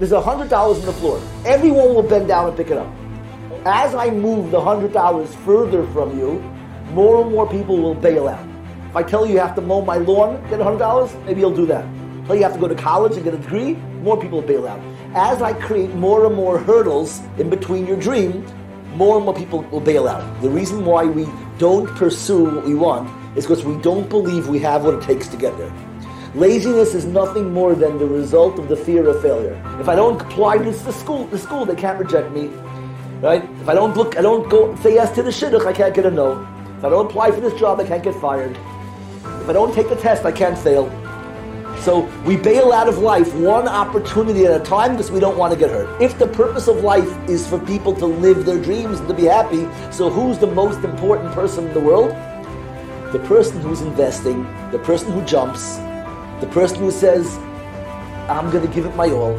there's a hundred dollars on the floor. Everyone will bend down and pick it up. As I move the hundred dollars further from you, more and more people will bail out. If I tell you you have to mow my lawn, get hundred dollars, maybe you'll do that. Tell you have to go to college and get a degree, more people will bail out. As I create more and more hurdles in between your dream, more and more people will bail out. The reason why we don't pursue what we want is because we don't believe we have what it takes to get there. Laziness is nothing more than the result of the fear of failure. If I don't apply this to school, the school they can't reject me, right? If I don't look, I don't go say yes to the shidduch, I can't get a no. If I don't apply for this job, I can't get fired. If I don't take the test, I can't fail. So we bail out of life one opportunity at a time because we don't want to get hurt. If the purpose of life is for people to live their dreams and to be happy, so who's the most important person in the world? The person who's investing, the person who jumps, the person who says, I'm going to give it my all,